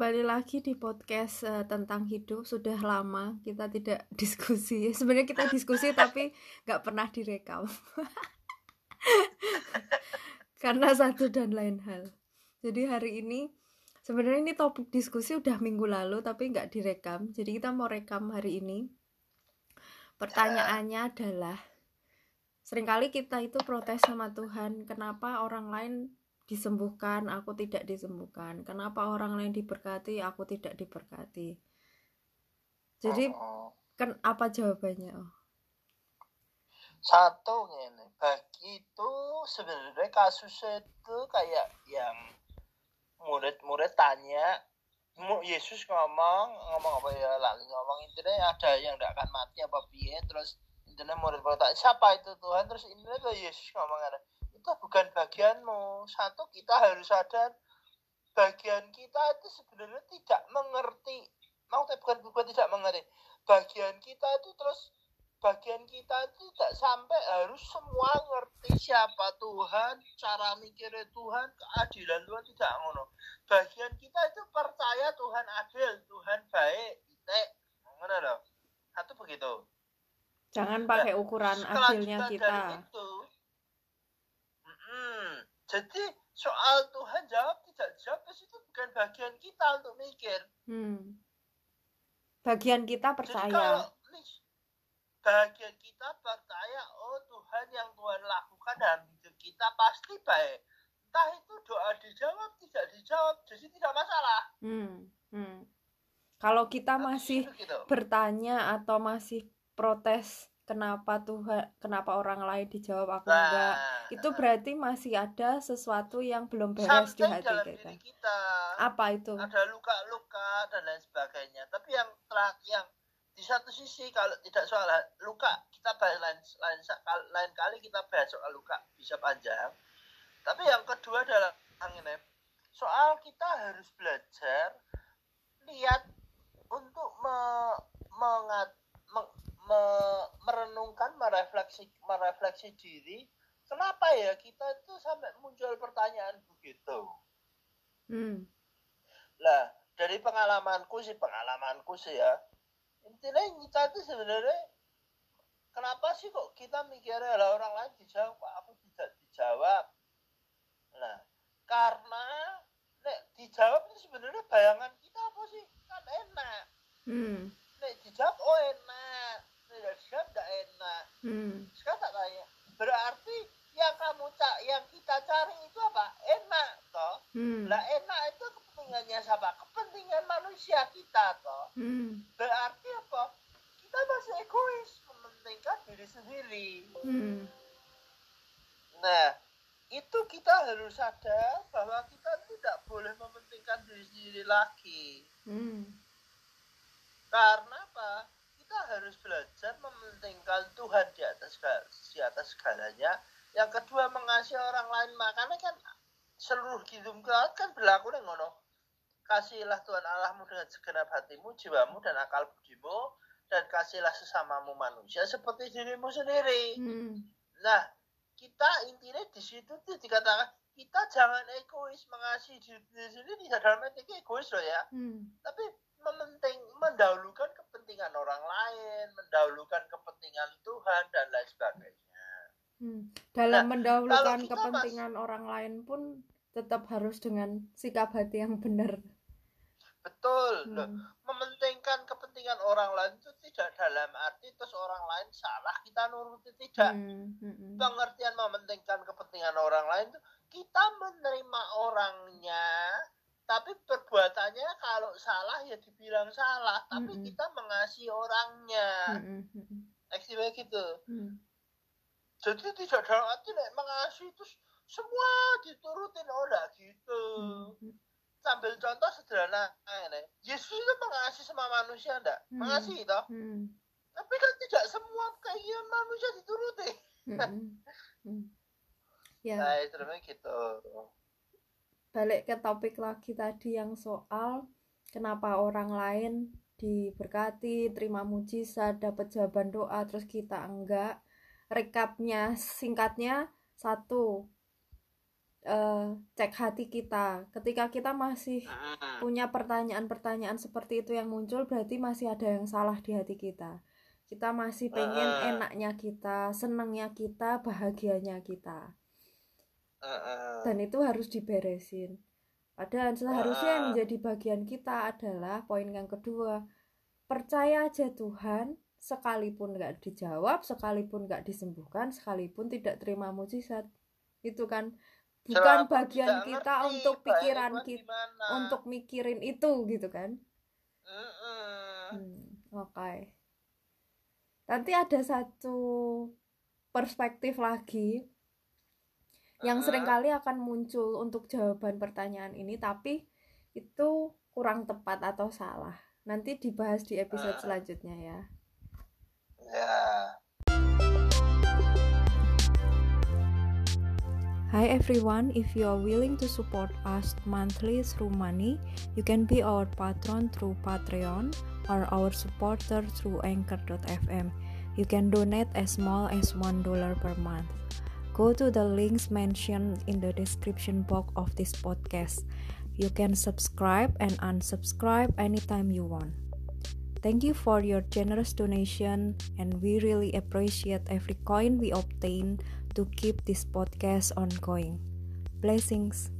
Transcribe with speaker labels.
Speaker 1: kembali lagi di podcast uh, tentang hidup. Sudah lama kita tidak diskusi. Sebenarnya kita diskusi tapi nggak pernah direkam. Karena satu dan lain hal. Jadi hari ini sebenarnya ini topik diskusi udah minggu lalu tapi nggak direkam. Jadi kita mau rekam hari ini. Pertanyaannya adalah sering kali kita itu protes sama Tuhan, kenapa orang lain disembuhkan, aku tidak disembuhkan. Kenapa orang lain diberkati, aku tidak diberkati. Jadi oh, oh. kan apa jawabannya? Oh?
Speaker 2: Satu ini bagi itu sebenarnya kasus itu kayak yang murid-murid tanya Yesus ngomong ngomong apa ya lagi ngomong intinya ada yang tidak akan mati apa biye terus intinya murid bertanya siapa itu Tuhan terus intinya Yesus ngomong ada itu bukan bagianmu. Satu kita harus sadar bagian kita itu sebenarnya tidak mengerti. Mau bukan bukan tidak mengerti. Bagian kita itu terus bagian kita itu tidak sampai harus semua ngerti siapa Tuhan cara mikirnya Tuhan keadilan Tuhan tidak ngono. Bagian kita itu percaya Tuhan adil Tuhan baik itu ngono loh satu begitu.
Speaker 1: Jangan pakai nah, ukuran adilnya kita, kita. itu,
Speaker 2: jadi soal Tuhan jawab tidak jawab itu bukan bagian kita untuk mikir. Hmm.
Speaker 1: Bagian kita percaya. Jadi kalau
Speaker 2: bagian kita percaya oh Tuhan yang Tuhan lakukan dalam hidup kita pasti baik. Entah itu doa dijawab tidak dijawab jadi tidak masalah. Hmm. Hmm.
Speaker 1: Kalau kita masih gitu. bertanya atau masih protes kenapa Tuhan kenapa orang lain dijawab aku nah, enggak itu berarti masih ada sesuatu yang belum beres di hati
Speaker 2: dalam kita. kita.
Speaker 1: Apa itu?
Speaker 2: Ada luka-luka dan lain sebagainya. Tapi yang terakhir yang di satu sisi kalau tidak soal luka kita bahas lain lain lain kali kita bahas soal luka bisa panjang. Tapi yang kedua adalah ini. Soal kita harus belajar lihat untuk me, mengat, meng, me, merenungkan merefleksi merefleksi diri kenapa ya kita itu sampai muncul pertanyaan begitu hmm. lah dari pengalamanku sih pengalamanku sih ya intinya kita itu sebenarnya kenapa sih kok kita mikirnya lah orang lain dijawab kok aku tidak dijawab nah karena nek dijawab itu sebenarnya bayangan kita apa sih kan enak hmm. nek dijawab oh enak tidak siap tidak enak hmm. sekarang tak tanya berarti yang kamu cak yang kita cari itu apa enak toh hmm. Lah enak itu kepentingannya siapa? Kepentingan manusia kita toh. Hmm. berarti apa? Kita masih egois mementingkan diri sendiri. Hmm. nah itu kita harus sadar bahwa kita tidak boleh mementingkan diri sendiri lagi. Hmm. karena apa? Kita harus belajar mementingkan Tuhan di atas di atas segalanya. Yang kedua mengasihi orang lain. Makanya kan seluruh hidup kita kan berlaku nih ngono kasihlah Tuhan Allahmu dengan segenap hatimu jiwamu dan akal budimu dan kasihlah sesamamu manusia seperti dirimu sendiri hmm. nah kita intinya di situ dikatakan kita jangan egois mengasihi diri sendiri dalam arti egois loh ya hmm. tapi mementing mendahulukan kepentingan orang lain, mendahulukan kepentingan Tuhan dan lain sebagainya.
Speaker 1: Hmm. Dalam nah, mendahulukan kepentingan mas... orang lain pun tetap harus dengan sikap hati yang benar.
Speaker 2: Betul. Hmm. Mementingkan kepentingan orang lain itu tidak dalam arti terus orang lain salah kita nuruti tidak. Hmm. Hmm. Pengertian mementingkan kepentingan orang lain itu kita menerima orangnya tapi perbuatannya kalau salah ya dibilang salah tapi mm -hmm. kita mengasihi orangnya mm -hmm. gitu mm. jadi tidak dalam arti mengasihi itu semua diturutin oh enggak gitu mm -hmm. sambil contoh sederhana ini Yesus itu mengasihi semua manusia enggak mm. mengasihi toh mm. tapi kan tidak semua keinginan manusia dituruti mm -hmm. ya nah, itu gitu
Speaker 1: balik ke topik lagi tadi yang soal kenapa orang lain diberkati, terima mujizat, dapat jawaban doa, terus kita enggak. Rekapnya singkatnya satu. Uh, cek hati kita ketika kita masih
Speaker 2: Mm-mm.
Speaker 1: punya pertanyaan-pertanyaan seperti itu yang muncul berarti masih ada yang salah di hati kita kita masih pengen
Speaker 2: Mm-mm.
Speaker 1: enaknya kita senangnya kita bahagianya kita
Speaker 2: Mm-mm.
Speaker 1: dan itu harus diberesin padahal seharusnya yang
Speaker 2: Ah.
Speaker 1: menjadi bagian kita adalah poin yang kedua percaya aja Tuhan sekalipun nggak dijawab sekalipun nggak disembuhkan sekalipun tidak terima mukjizat itu kan bukan
Speaker 2: Selama
Speaker 1: bagian kita
Speaker 2: ngerti
Speaker 1: untuk pikiran kita
Speaker 2: gimana.
Speaker 1: untuk mikirin itu gitu kan. Hmm, oke. Nanti ada satu perspektif lagi yang
Speaker 2: sering
Speaker 1: kali akan muncul untuk jawaban pertanyaan ini, tapi itu kurang tepat atau salah. Nanti dibahas di episode selanjutnya ya.
Speaker 2: Ya.
Speaker 1: Hi everyone, if you are willing to support us monthly through money, you can be our patron through Patreon or our supporter through Anchor.fm. You can donate as small as $1 per month. Go to the links mentioned in the description box of this podcast. You can subscribe and unsubscribe anytime you want. Thank you for your generous donation, and we really appreciate every coin we obtain to keep this podcast ongoing. Blessings.